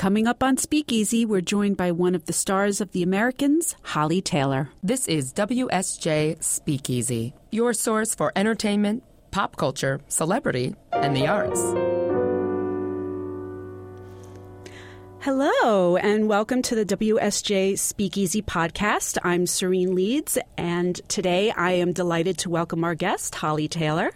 Coming up on Speakeasy, we're joined by one of the stars of The Americans, Holly Taylor. This is WSJ Speakeasy, your source for entertainment, pop culture, celebrity, and the arts. Hello, and welcome to the WSJ Speakeasy podcast. I'm Sarene Leeds, and today I am delighted to welcome our guest, Holly Taylor,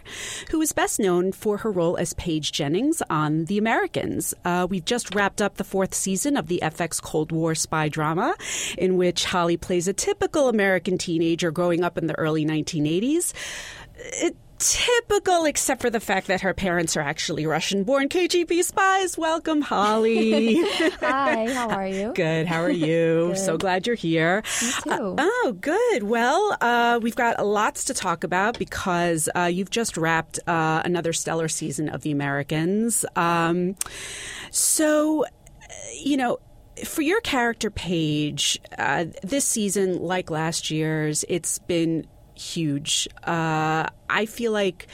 who is best known for her role as Paige Jennings on The Americans. Uh, we've just wrapped up the fourth season of the FX Cold War spy drama, in which Holly plays a typical American teenager growing up in the early 1980s. It typical, except for the fact that her parents are actually Russian born KGB spies. Welcome, Holly. Hi, how are you? Good. How are you? so glad you're here. Me too. Uh, oh, good. Well, uh, we've got lots to talk about because uh, you've just wrapped uh, another stellar season of The Americans. Um, so, you know, for your character Paige, uh, this season, like last year's, it's been huge. Uh, I feel like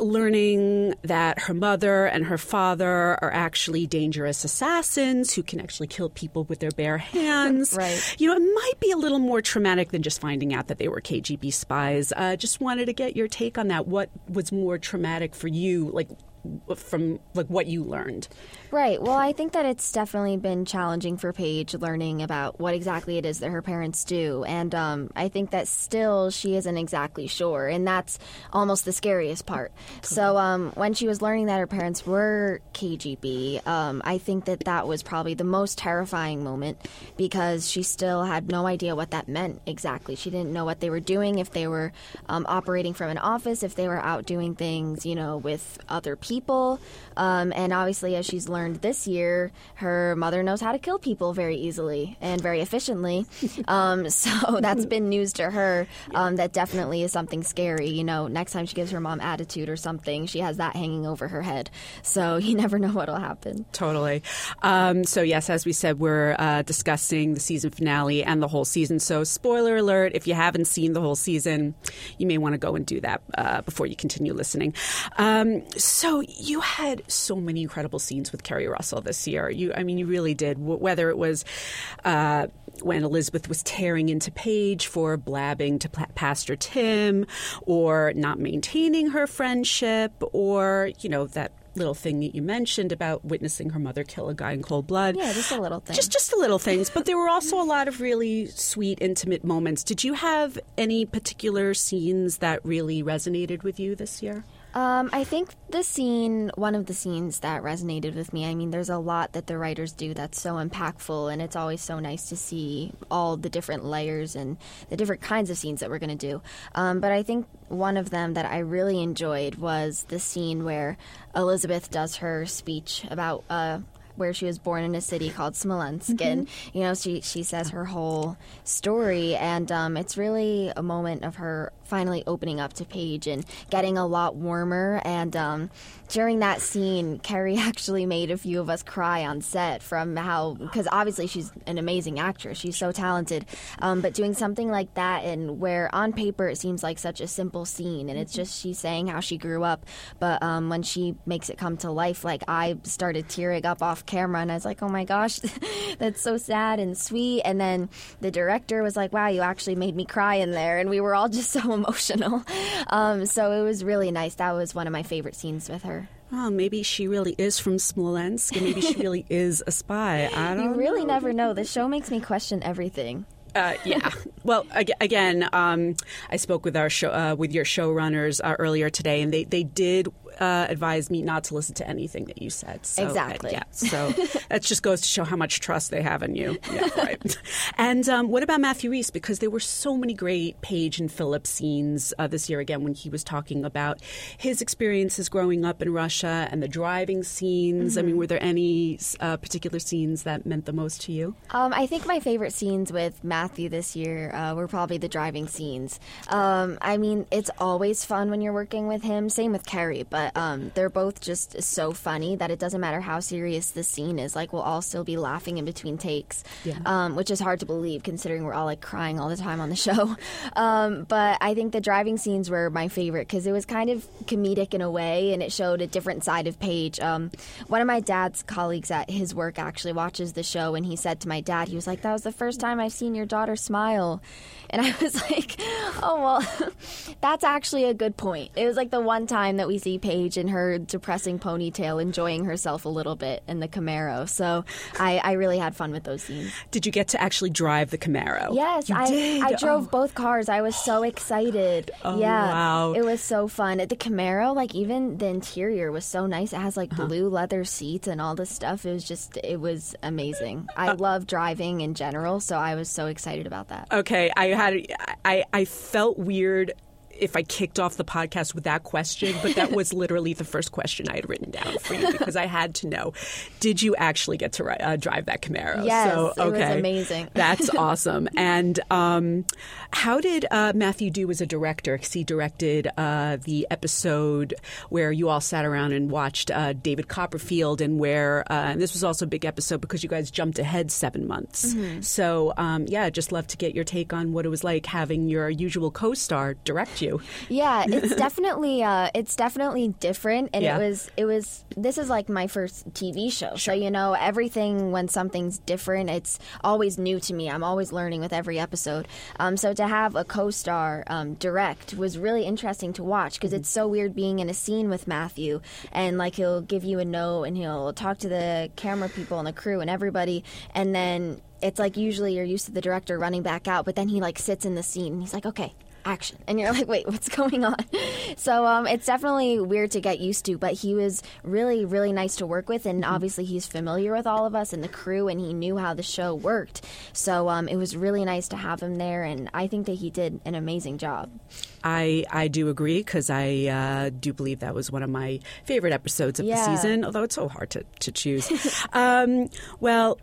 learning that her mother and her father are actually dangerous assassins who can actually kill people with their bare hands. right. You know, it might be a little more traumatic than just finding out that they were KGB spies. Uh, just wanted to get your take on that. What was more traumatic for you, like from like what you learned? Right. Well, I think that it's definitely been challenging for Paige learning about what exactly it is that her parents do. And um, I think that still she isn't exactly sure. And that's almost the scariest part. So um, when she was learning that her parents were KGB, um, I think that that was probably the most terrifying moment because she still had no idea what that meant exactly. She didn't know what they were doing, if they were um, operating from an office, if they were out doing things, you know, with other people. Um, and obviously, as she's learned this year, her mother knows how to kill people very easily and very efficiently. Um, so that's been news to her. Um, that definitely is something scary. You know, next time she gives her mom attitude or something, she has that hanging over her head. So you never know what'll happen. Totally. Um, so, yes, as we said, we're uh, discussing the season finale and the whole season. So, spoiler alert if you haven't seen the whole season, you may want to go and do that uh, before you continue listening. Um, so, you had so many incredible scenes with Keri Russell this year. You, I mean, you really did. Whether it was uh, when Elizabeth was tearing into Paige for blabbing to Pastor Tim, or not maintaining her friendship, or you know that little thing that you mentioned about witnessing her mother kill a guy in cold blood. Yeah, just a little thing. Just just the little things, but there were also a lot of really sweet, intimate moments. Did you have any particular scenes that really resonated with you this year? Um, I think the scene, one of the scenes that resonated with me, I mean, there's a lot that the writers do that's so impactful, and it's always so nice to see all the different layers and the different kinds of scenes that we're going to do. Um, but I think one of them that I really enjoyed was the scene where Elizabeth does her speech about uh, where she was born in a city called Smolensk, mm-hmm. and you know she she says her whole story, and um, it's really a moment of her finally opening up to Paige and getting a lot warmer. And um, during that scene, Keri actually made a few of us cry on set from how because obviously she's an amazing actress, she's so talented, um, but doing something like that and where on paper it seems like such a simple scene, and it's mm-hmm. just she's saying how she grew up, but um, when she makes it come to life, like I started tearing up off camera, and I was like, oh my gosh, that's so sad and sweet. And then the director was like, wow, you actually made me cry in there, and we were all just so emotional. Um, so it was really nice. That was one of my favorite scenes with her. Oh, maybe she really is from Smolensk, and maybe she really is a spy. I don't. You really know. never know. The show makes me question everything. Uh, yeah. well, again, um, I spoke with our show, uh, with your showrunners uh, earlier today, and they, they did uh, advised me not to listen to anything that you said. So, exactly. yeah. So that just goes to show how much trust they have in you. Yeah, right. and um, what about Matthew Rhys? Because there were so many great Paige and Philip scenes uh, this year again when he was talking about his experiences growing up in Russia and the driving scenes. Mm-hmm. I mean, mm-hmm. were there any uh, particular scenes that meant the most to you? Um, I think my favorite scenes with Matthew this year uh, were probably the driving scenes. Um, I mean, it's always fun when you're working with him. Same with Keri, but but um, they're both just so funny that it doesn't matter how serious the scene is. Like we'll all still be laughing in between takes, Yeah. um, which is hard to believe considering we're all like crying all the time on the show. Um, but I think the driving scenes were my favorite because it was kind of comedic in a way, and it showed a different side of Paige. Um, one of my dad's colleagues at his work actually watches the show, and he said to my dad, he was like, "That was the first time I've seen your daughter smile," and I was like, "Oh well, that's actually a good point." It was like the one time that we see Paige in her depressing ponytail enjoying herself a little bit in the Camaro. So I, I really had fun with those scenes. Did you get to actually drive the Camaro? Yes, You I did? I drove Oh. both cars. I was so excited. Oh, yeah, wow. it was so fun. The Camaro, like even the interior was so nice. It has like Uh-huh. blue leather seats and all this stuff. It was just it was amazing. I Uh, love driving in general, so I was so excited about that. Okay, I had I I felt weird if I kicked off the podcast with that question, but that was literally the first question I had written down for you because I had to know: Did you actually get to uh, drive that Camaro? Yes, so, it was amazing. That's awesome. And um, how did uh, Matthew do as a director? Because he directed uh, the episode where you all sat around and watched uh, David Copperfield, and where uh, and this was also a big episode because you guys jumped ahead seven months. Mm-hmm. So um, yeah, just love to get your take on what it was like having your usual co-star direct you. Yeah, it's definitely uh, it's definitely different, and Yeah. it was it was this is like my first TV show, so you know everything when something's different, it's always new to me. I'm always learning with every episode. Um, so to have a co-star um, direct was really interesting to watch because it's so weird being in a scene with Matthew, and like he'll give you a note and he'll talk to the camera people and the crew and everybody, and then. It's like usually you're used to the director running back out, but then he like sits in the scene and he's like, "Okay, action and you're like wait what's going on so um, it's definitely weird to get used to but he was really really nice to work with and obviously he's familiar with all of us and the crew and he knew how the show worked so um, it was really nice to have him there and i think that he did an amazing job I I do agree because I uh, do believe that was one of my favorite episodes of Yeah. the season. Although it's so hard to to choose. um, well.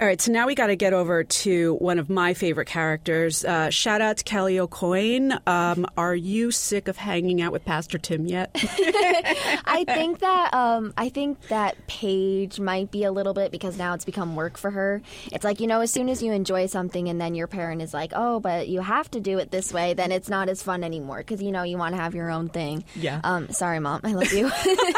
All right, so now we got to get over to one of my favorite characters. Uh, shout out to Kelly AuCoin. Um, are you sick of hanging out with Pastor Tim yet? I think that um, I think that Paige might be a little bit because now it's become work for her. It's like you know, as soon as you enjoy something and then your parent is like, "Oh, but you have to do it this way," then it's not as fun anymore because you know you want to have your own thing. Yeah. Um, sorry, mom, I love you.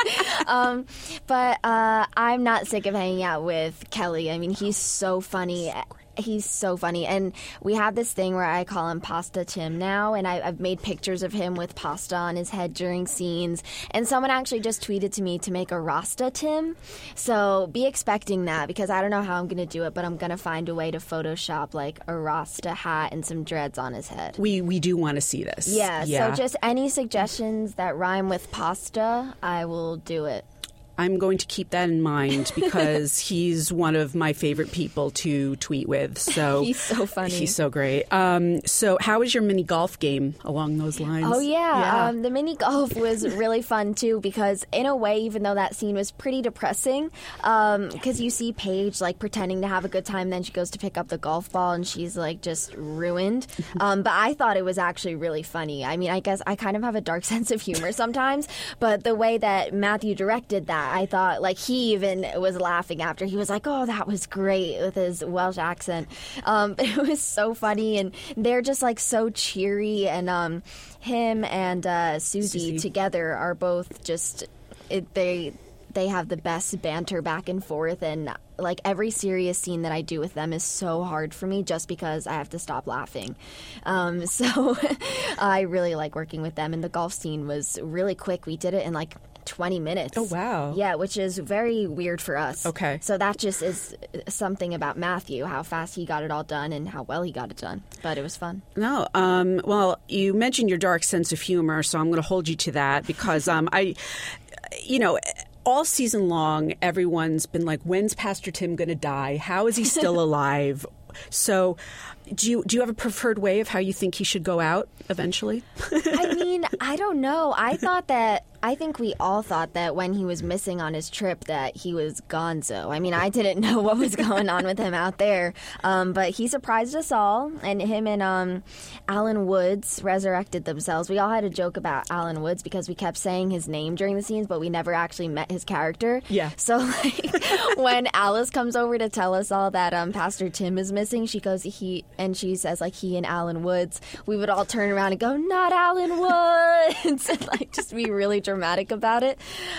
um, but uh, I'm not sick of hanging out with Kelly. I mean, he's so funny. He's so funny, and we have this thing where I call him Pasta Tim now, and I, I've made pictures of him with pasta on his head during scenes. And someone actually just tweeted to me to make a Rasta Tim, so be expecting that because I don't know how I'm going to do it, but I'm going to find a way to Photoshop like a Rasta hat and some dreads on his head. we we do want to see this. Yeah, so just any suggestions that rhyme with pasta, I will do it. I'm going to keep that in mind because he's one of my favorite people to tweet with. So He's so funny. He's so great. Um, so, how was your mini golf game along those lines? Oh yeah, Um, the mini golf was really fun too because in a way, even though that scene was pretty depressing, because you see Paige like pretending to have a good time, then she goes to pick up the golf ball and she's like just ruined. Um, but I thought it was actually really funny. I mean, I guess I kind of have a dark sense of humor sometimes, but the way that Matthew directed that, I thought like he even was laughing after. He was like, "Oh, that was great" with his Welsh accent. Um, it was so funny, and they're just like so cheery, and um, him and uh, Susie, Susie. together are both just it, they they have the best banter back and forth and like every serious scene that I do with them is so hard for me just because I have to stop laughing. Um, so I really like working with them and the golf scene was really quick. We did it in like 20 minutes. Oh, wow. Yeah, which is very weird for us. Okay. So that just is something about Matthew, how fast he got it all done and how well he got it done. But it was fun. No. Um, well, you mentioned your dark sense of humor, so I'm going to hold you to that because um, I, you know. All season long, everyone's been like, "When's Pastor Tim going to die? How is he still alive?" So, do you do you have a preferred way of how you think he should go out eventually? I mean, I don't know. I thought that I think we all thought that when he was missing on his trip that he was gonzo. I mean, I didn't know what was going on with him out there, um, but he surprised us all. And him and um, Alan Woods resurrected themselves. We all had a joke about Alan Woods because we kept saying his name during the scenes, but we never actually met his character. Yeah. So like when Alice comes over to tell us all that um, Pastor Tim is missing, she goes he and she says like he and Alan Woods. We would all turn around and go, "Not Alan Woods," and like just be really dramatic about it.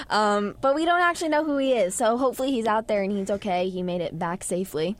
Um, but we don't actually know who he is, so hopefully he's out there and he's okay. He made it back safely.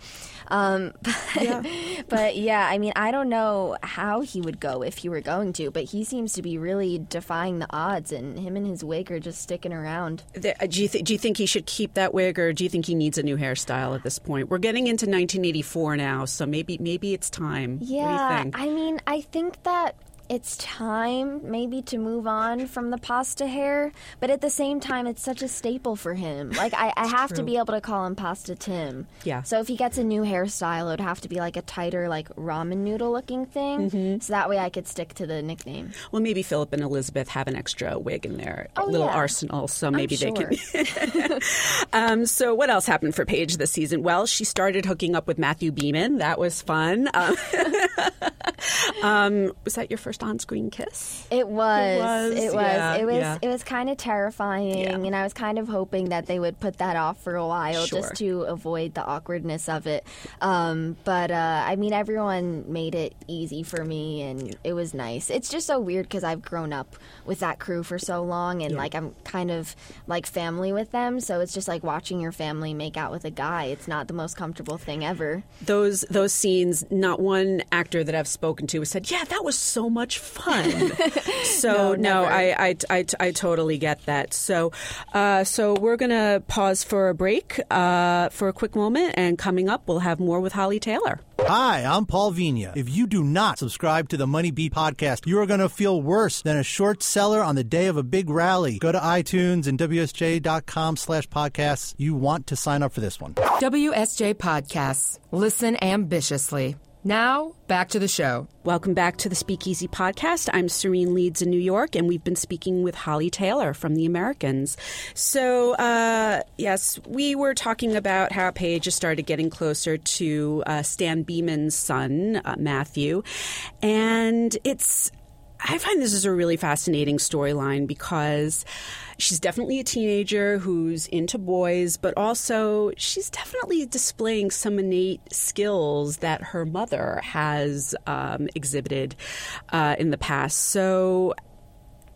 Um, but, Yeah. but yeah, I mean, I don't know how he would go if he were going to, but he seems to be really defying the odds, and him and his wig are just sticking around. The- uh, Do you, th- do you think he should keep that wig, or do you think he needs a new hairstyle at this point? We're getting into 1984 now, so maybe maybe it's time. Yeah, What do you think? I mean, I think that it's time maybe to move on from the pasta hair, but at the same time, it's such a staple for him. Like, I, I have to be able to call him Pasta Tim. Yeah. So if he gets a new hairstyle, it would have to be like a tighter, like ramen noodle looking thing. Mm-hmm. So that way I could stick to the nickname. Well, maybe Philip and Elizabeth have an extra wig in their Oh, little yeah. arsenal, so maybe they sure. can. um, so, what else happened for Paige this season? Well, she started hooking up with Matthew Beeman. That was fun. Um, um, was that your first on-screen kiss? It was. was, It was. yeah, it was. yeah. It was kind of terrifying, Yeah. and I was kind of hoping that they would put that off for a while Sure. just to avoid the awkwardness of it. Um, but uh, I mean, everyone made it easy for me, and it was nice. It's just so weird because I've grown up with that crew for so long, and like I'm kind of like family with them. So it's just like watching your family make out with a guy. It's not the most comfortable thing ever. Those those scenes. Not one actor that I've spoken to has said, "Yeah, that was so much fun." so no, never. I, I, I, I totally get that. So uh, so we're gonna pause for a break uh, for a quick moment, and coming up, we'll have more with Holly Taylor. Hi, I'm Paul Vigna. If you do not subscribe to the Money Beat podcast, you are going to feel worse than a short seller on the day of a big rally. Go to iTunes and WSJ.com slash podcasts. You want to sign up for this one. WSJ Podcasts. Listen ambitiously. Now, back to the show. Welcome back to the Speakeasy podcast. I'm Sarene Leeds in New York, and we've been speaking with Holly Taylor from The Americans. So, uh, yes, we were talking about how Paige started getting closer to uh, Stan Beeman's son, uh, Matthew, and it's. I find this is a really fascinating storyline because she's definitely a teenager who's into boys, but also she's definitely displaying some innate skills that her mother has um, exhibited uh, in the past. So,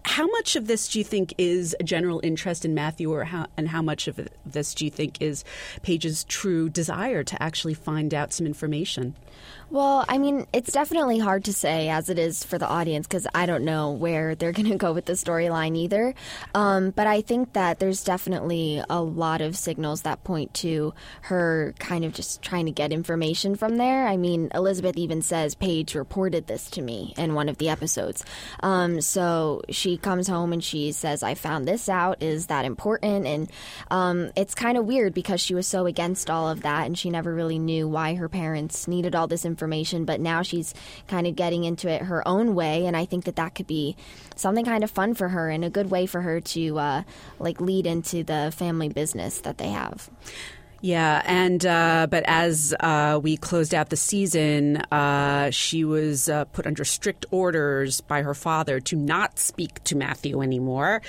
how much of this do you think is a general interest in Matthew, or how, and how much of this do you think is Paige's true desire to actually find out some information? Well, I mean, it's definitely hard to say as it is for the audience because I don't know where they're going to go with the storyline either. Um, but I think that there's definitely a lot of signals that point to her kind of just trying to get information from there. I mean, Elizabeth even says Paige reported this to me in one of the episodes. Um, so she comes home and she says, I found this out. Is that important? And um, it's kind of weird because she was so against all of that and she never really knew why her parents needed all this information. But now she's kind of getting into it her own way. And I think that that could be something kind of fun for her and a good way for her to uh, like lead into the family business that they have. Yeah, and uh, but as uh, we closed out the season, uh, she was uh, put under strict orders by her father to not speak to Matthew anymore,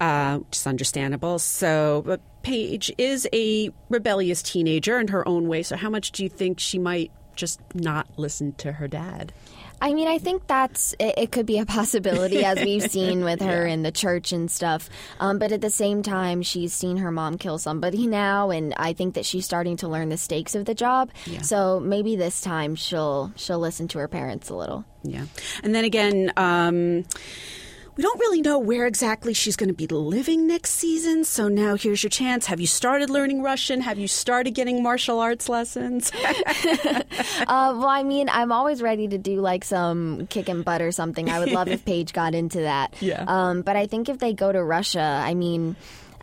uh, which is understandable. So, but Paige is a rebellious teenager in her own way. So, how much do you think she might just not listen to her dad? I mean, I think that's it, it could be a possibility as we've seen with her in the church and stuff. Um, but at the same time, she's seen her mom kill somebody now, and I think that she's starting to learn the stakes of the job. So maybe this time she'll she'll listen to her parents a little. Yeah, and then again. Um, we don't really know where exactly she's going to be living next season. So now here's your chance. Have you started learning Russian? Have you started getting martial arts lessons? Uh, well, I mean, I'm always ready to do like some kick and butt or something. I would love if Paige got into that. Yeah. Um, but I think if they go to Russia, I mean.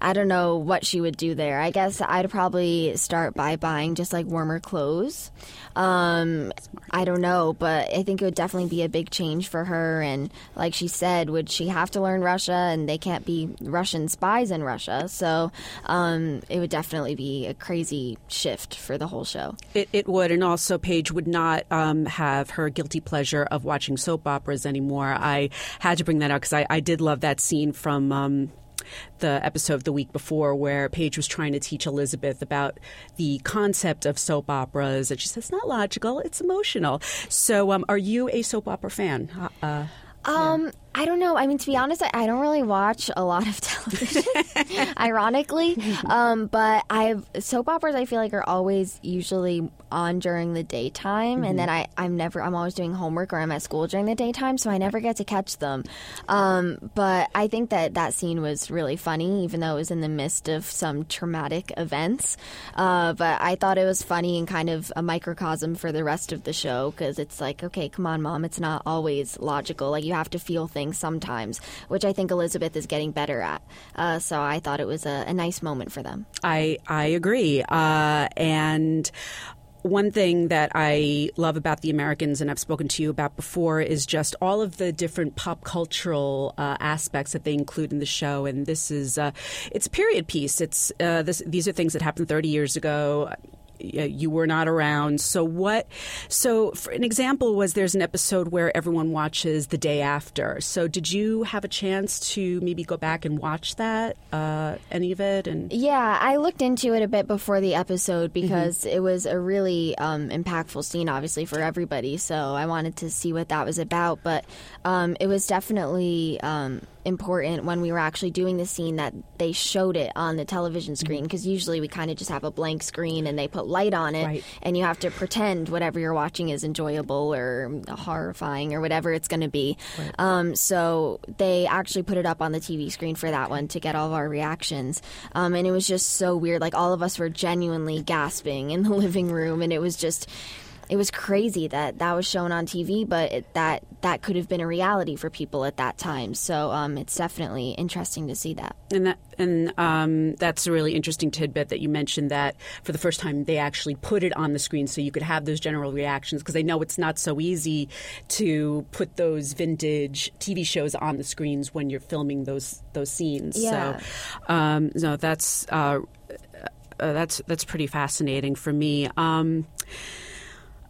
I don't know what she would do there. I guess I'd probably start by buying just like warmer clothes. Um, I don't know, but I think it would definitely be a big change for her. And like she said, would she have to learn Russia? And they can't be Russian spies in Russia. So um, it would definitely be a crazy shift for the whole show. It, it would, and also Paige would not um, have her guilty pleasure of watching soap operas anymore. I had to bring that out because I, I did love that scene from. The episode of the week before where Paige was trying to teach Elizabeth about the concept of soap operas, and she says, "It's not logical; it's emotional." So, um, are you a soap opera fan? Uh, um, I don't know. I mean, to be honest, I, I don't really watch a lot of television, ironically. Um, but I soap operas. I feel like are always usually on during the daytime, mm-hmm. and then I I'm never I'm always doing homework or I'm at school during the daytime, so I never get to catch them. Um, but I think that that scene was really funny, even though it was in the midst of some traumatic events. Uh, but I thought it was funny and kind of a microcosm for the rest of the show because it's like, okay, come on, mom, it's not always logical. Like you have to feel things sometimes, which I think Elizabeth is getting better at. Uh, so I thought it was a, a, nice moment for them. I I agree, uh, and one thing that I love about the Americans, and I've spoken to you about before, is just all of the different pop cultural uh, aspects that they include in the show. And this is uh, it's a period piece. It's uh, this, these are things that happened 30 years ago you were not around. So what? So for an example was there's an episode where everyone watches the day after. So did you have a chance to maybe go back and watch that uh, any of it? And yeah, I looked into it a bit before the episode mm-hmm. because mm-hmm. it was a really um, impactful scene, obviously for everybody. So I wanted to see what that was about. But um, it was definitely. Um, important when we were actually doing the scene that they showed it on the television screen because mm-hmm. usually we kind of just have a blank screen and they put light on it right. and you have to pretend whatever you're watching is enjoyable or horrifying or whatever it's going to be. Right. Um, so they actually put it up on the TV screen for that one to get all of our reactions. Um, and it was just so weird. Like all of us were genuinely gasping in the living room and it was just it was crazy that that was shown on TV, but it, that that could have been a reality for people at that time. So um, it's definitely interesting to see that. And that and um, that's a really interesting tidbit that you mentioned that for the first time they actually put it on the screen so you could have those general reactions because they know it's not so easy to put those vintage TV shows on the screens when you're filming those those scenes. Yeah. So, um, no, that's uh, uh, that's that's pretty fascinating for me. Um,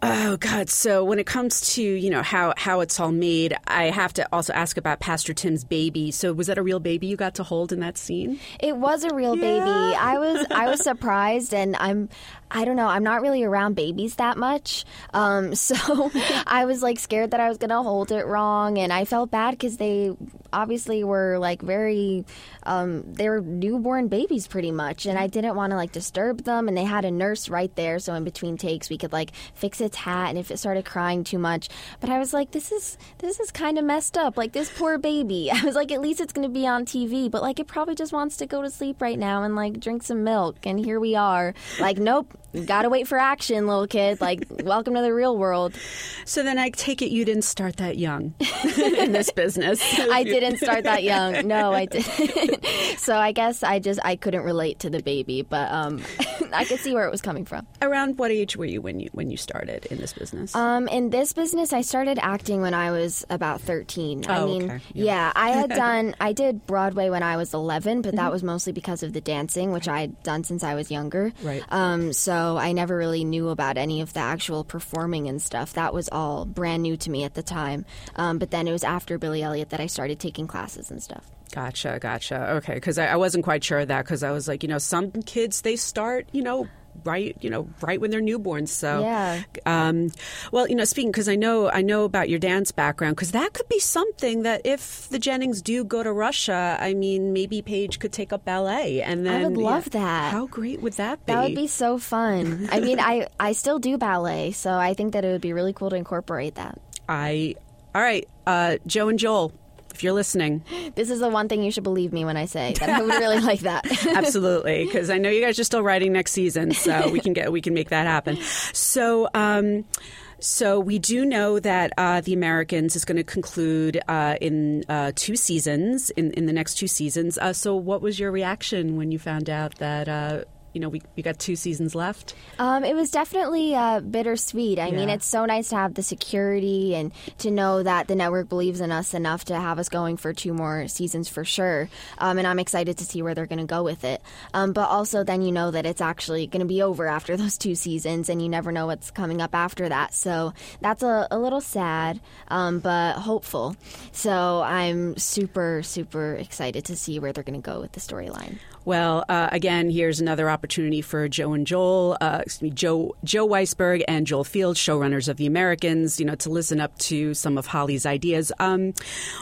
Oh God! So when it comes to you know how how it's all made, I have to also ask about Pastor Tim's baby. So was that a real baby you got to hold in that scene? It was a real yeah. baby. I was I was surprised, and I'm I don't know. I'm not really around babies that much, um, so I was like scared that I was gonna hold it wrong, and I felt bad because they obviously were like very um, they were newborn babies pretty much, and I didn't want to like disturb them, and they had a nurse right there, so in between takes we could like fix its hat and if it started crying too much. But I was like, this is this is kind of messed up. Like this poor baby. I was like, at least it's going to be on TV. But like, it probably just wants to go to sleep right now and like drink some milk. And here we are. Like, nope, gotta wait for action, little kid. Like, welcome to the real world. So then I take it you didn't start that young in this business. I didn't start that young. No, I didn't. so I guess I just I couldn't relate to the baby, but um, I could see where it was coming from. Around what age were you when you when you started? in this business? Um, in this business, I started acting when I was about 13. Oh, I mean, okay. yeah. yeah. I had done, I did Broadway when I was 11, but mm-hmm. that was mostly because of the dancing, which I had done since I was younger. Right. Um, so I never really knew about any of the actual performing and stuff. That was all brand new to me at the time. Um, but then it was after Billy Elliot that I started taking classes and stuff. Gotcha, gotcha. Okay, because I, I, wasn't quite sure of that because I was like, you know, some kids they start, you know, right you know right when they're newborns so yeah. um, well you know speaking because i know i know about your dance background because that could be something that if the jennings do go to russia i mean maybe paige could take up ballet and then i would love yeah, that. How great would that be? That would be so fun. I mean i i still do ballet so i think that it would be really cool to incorporate that. I all right uh, joe and joel if you're listening. This is the one thing you should believe me when I say that I would really like that. Absolutely, because I know you guys are still writing next season, so we can get we can make that happen. So. Um, So we do know that uh, the Americans is going to conclude uh, in uh, two seasons, in, in the next two seasons. Uh, so what was your reaction when you found out that uh, you know, we, we got two seasons left. Um, it was definitely uh, bittersweet. I yeah. mean, it's so nice to have the security and to know that the network believes in us enough to have us going for two more seasons for sure. Um, and I'm excited to see where they're going to go with it. Um, but also, then you know that it's actually going to be over after those two seasons, and you never know what's coming up after that. So that's a, a little sad, um, but hopeful. So I'm super, super excited to see where they're going to go with the storyline. Well, uh, again, here's another opportunity for Joe and Joel, uh, excuse me, Joe Joe Weisberg and Joel Fields, showrunners of The Americans, you know, to listen up to some of Holly's ideas. Um,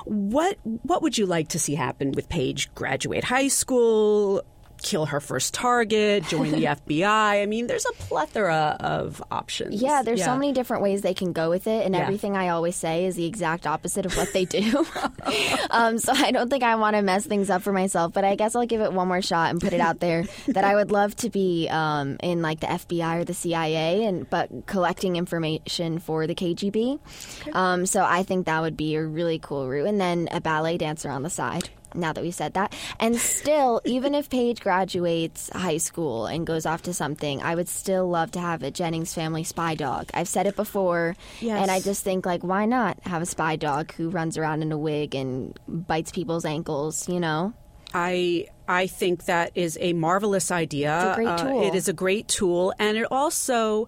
what what would you like to see happen with Paige graduate high school? Kill her first target, join the FBI. I mean, there's a plethora of options. Yeah, there's yeah. so many different ways they can go with it, and yeah. everything I always say is the exact opposite of what they do. um, so I don't think I want to mess things up for myself, but I guess I'll give it one more shot and put it out there that I would love to be um, in like the FBI or the CIA, and but collecting information for the KGB. Okay. Um, so I think that would be a really cool route, and then a ballet dancer on the side now that we said that. And still, even if Paige graduates high school and goes off to something, I would still love to have a Jennings family spy dog. I've said it before, yes. and I just think like, why not have a spy dog who runs around in a wig and bites people's ankles? You know. I I think that is a marvelous idea. It's a great tool. Uh, it is a great tool, and it also.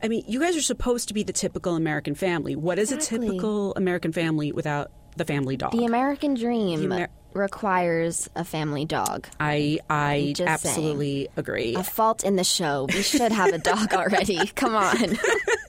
I mean, you guys are supposed to be the typical American family. What is exactly. a typical American family without the family dog? The American dream. The Amer- requires a family dog. I I absolutely saying. agree. A fault in the show. We should have a dog already. Come on.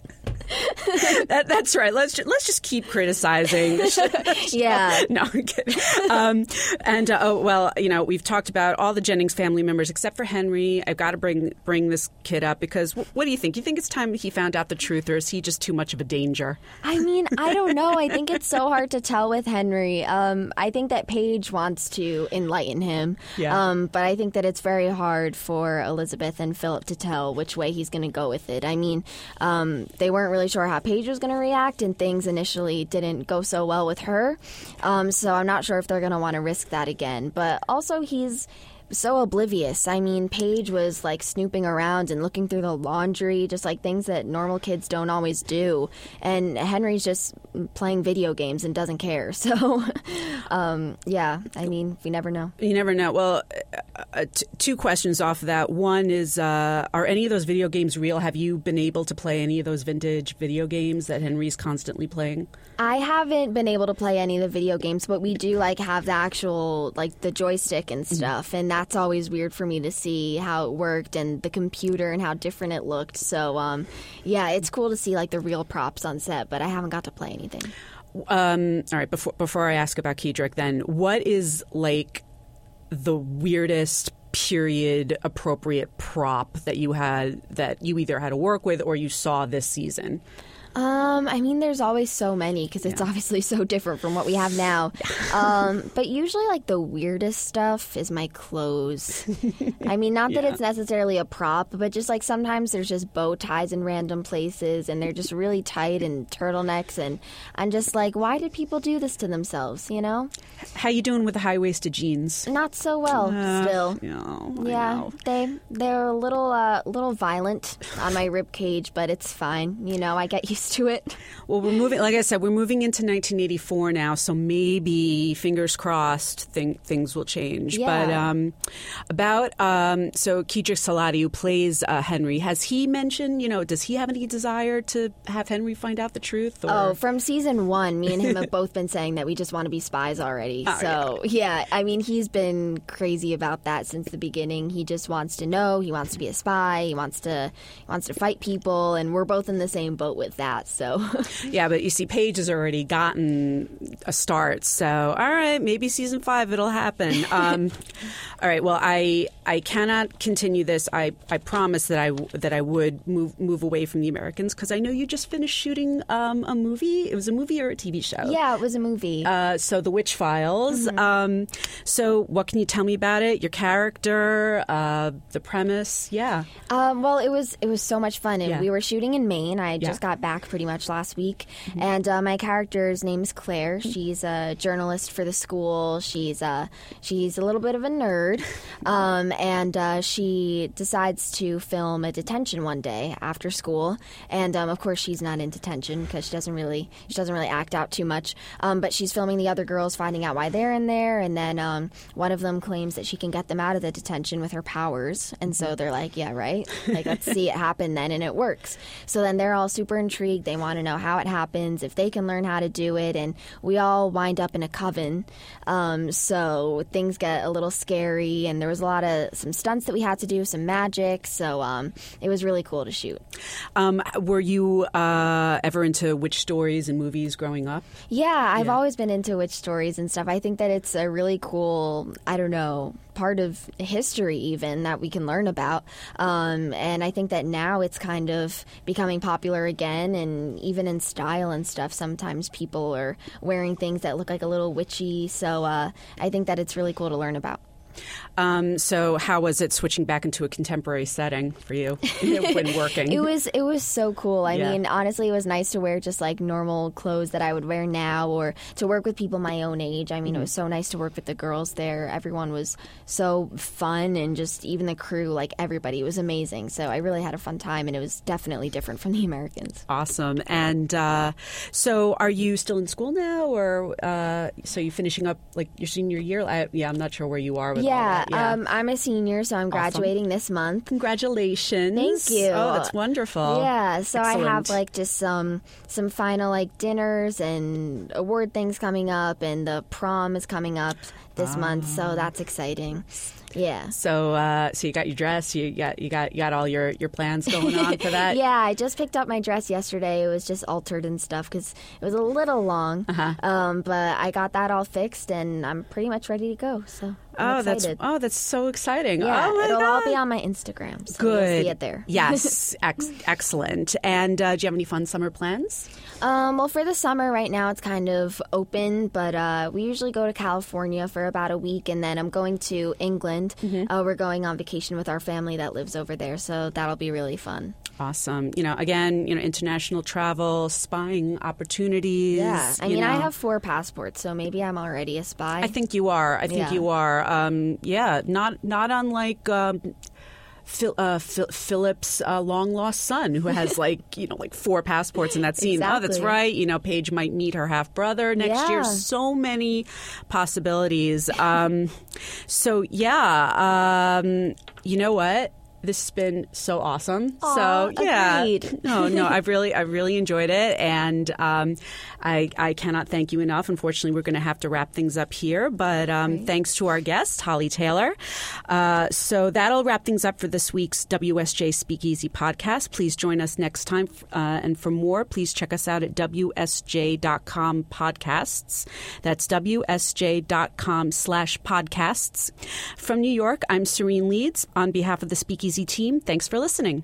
that, that's right. Let's just, let's just keep criticizing. yeah. No, I'm kidding. Um, and uh, oh well, you know we've talked about all the Jennings family members except for Henry. I've got to bring bring this kid up because w- what do you think? You think it's time he found out the truth, or is he just too much of a danger? I mean, I don't know. I think it's so hard to tell with Henry. Um, I think that Paige wants to enlighten him, yeah. Um, but I think that it's very hard for Elizabeth and Philip to tell which way he's going to go with it. I mean, um, they weren't really sure how Paige was going to react, and things initially didn't go so well with her. Um, so I'm not sure if they're going to want to risk that again. But also, he's so oblivious. I mean, Paige was like snooping around and looking through the laundry, just like things that normal kids don't always do. And Henry's just playing video games and doesn't care. So, um, yeah, I mean, we never know. You never know. Well, uh, t- two questions off of that. One is uh, Are any of those video games real? Have you been able to play any of those vintage video games that Henry's constantly playing? I haven't been able to play any of the video games, but we do like have the actual, like the joystick and mm-hmm. stuff. And that that's always weird for me to see how it worked and the computer and how different it looked. So, um, yeah, it's cool to see like the real props on set, but I haven't got to play anything. Um, all right, before before I ask about Keidrich, then what is like the weirdest period appropriate prop that you had that you either had to work with or you saw this season? Um, I mean, there's always so many because it's yeah. obviously so different from what we have now. um, but usually, like the weirdest stuff is my clothes. I mean, not that yeah. it's necessarily a prop, but just like sometimes there's just bow ties in random places, and they're just really tight and turtlenecks, and I'm just like, why did people do this to themselves? You know? How you doing with the high waisted jeans? Not so well, uh, still. yeah, they they're a little uh, little violent on my rib cage, but it's fine. You know, I get used to it. Well, we're moving. Like I said, we're moving into 1984 now, so maybe fingers crossed, thing, things will change. Yeah. But um, about um, so Keidrich Sellati, who plays uh, Henry, has he mentioned? You know, does he have any desire to have Henry find out the truth? Or? Oh, from season one, me and him have both been saying that we just want to be spies already. Oh, so yeah. yeah, I mean, he's been crazy about that since the beginning. He just wants to know. He wants to be a spy. He wants to he wants to fight people, and we're both in the same boat with that that. So yeah, but you see, Paige has already gotten a start. So all right, maybe season five it'll happen. Um, all right. Well, I I cannot continue this. I, I promise that I that I would move move away from the Americans because I know you just finished shooting um, a movie. It was a movie or a TV show. Yeah, it was a movie. Uh, so the Witch Files. Mm-hmm. Um, so what can you tell me about it? Your character, uh, the premise. Yeah. Um, well, it was it was so much fun, and yeah. we were shooting in Maine. I yeah. just got back back pretty much last week. And uh, my character's name is Claire. She's a journalist for the school. She's uh, she's a little bit of a nerd, um, and uh, she decides to film a detention one day after school. And um, of course, she's not in detention because she doesn't really she doesn't really act out too much. Um, but she's filming the other girls, finding out why they're in there, and then um, one of them claims that she can get them out of the detention with her powers, and so they're like, "Yeah, right. Like, let's see it happen then," and it works. So then they're all super intrigued. They want to know how it happens, if they can learn how to do it, and we all wind up in a coven. Um, so things get a little scary, and there was a lot of some stunts that we had to do, some magic. So um, it was really cool to shoot. Um, were you uh, ever into witch stories and movies growing up? Yeah, I've always been into witch stories and stuff. I think that it's a really cool, I don't know, part of history even that we can learn about. Um, and I think that now it's kind of becoming popular again, and even in style and stuff. Sometimes people are wearing things that look like a little witchy. So uh, I think that it's really cool to learn about. Um, so, how was it switching back into a contemporary setting for you when working? It was it was so cool. I Yeah. mean, honestly, it was nice to wear just like normal clothes that I would wear now, or to work with people my own age. I mean, it was so nice to work with the girls there. Everyone was so fun, and just even the crew, like everybody, was amazing. So I really had a fun time, and it was definitely different from the Americans. Awesome. And uh, so, are you still in school now, or uh, so you finishing up like your senior year? I, yeah, I'm not sure where you are Yeah. Yeah. Um, I'm a senior, so I'm graduating this month. Congratulations! Thank you. Oh, that's wonderful. Yeah, so I have like just some some final like dinners and award things coming up, and the prom is coming up this month, Ah. so that's exciting. Yeah. So, uh, so you got your dress. You got you got you got all your your plans going on for that. Yeah, I just picked up my dress yesterday. It was just altered and stuff because it was a little long. Uh-huh. Um, but I got that all fixed, and I'm pretty much ready to go. So I'm Oh, that's oh, that's so exciting. yeah, oh it'll all be on my Instagram. So Good. You'll see it there. yes, ex- excellent. And uh, do you have any fun summer plans? Um, well, for the summer right now, it's kind of open, but uh, we usually go to California for about a week, and then I'm going to England. Mm-hmm. Uh, we're going on vacation with our family that lives over there, so that'll be really fun. Awesome. You know, again, you know, international travel, spying opportunities. Yeah, I mean, I have four passports, so maybe I'm already a spy. I think you are. I think Yeah. you are. Um, yeah, not not unlike. Um, Phil, uh, Phil, Philip's uh, long lost son, who has like you know like four passports in that scene. Oh, that's right. You know, Paige might meet her half brother next year. So many possibilities. Um, so yeah, um, you know what? This has been so awesome. Aw, so yeah, agreed. no, no, I've really, I've really enjoyed it, and um, I, I cannot thank you enough. Unfortunately, we're going to have to wrap things up here, but um, thanks to our guest Holly Taylor. Uh, so that'll wrap things up for this week's WSJ Speakeasy podcast. Please join us next time, uh, and for more, please check us out at wsj.com podcasts. That's wsj.com slash podcasts. From New York, I'm Sarene Leeds on behalf of the Speakeasy team. Thanks for listening.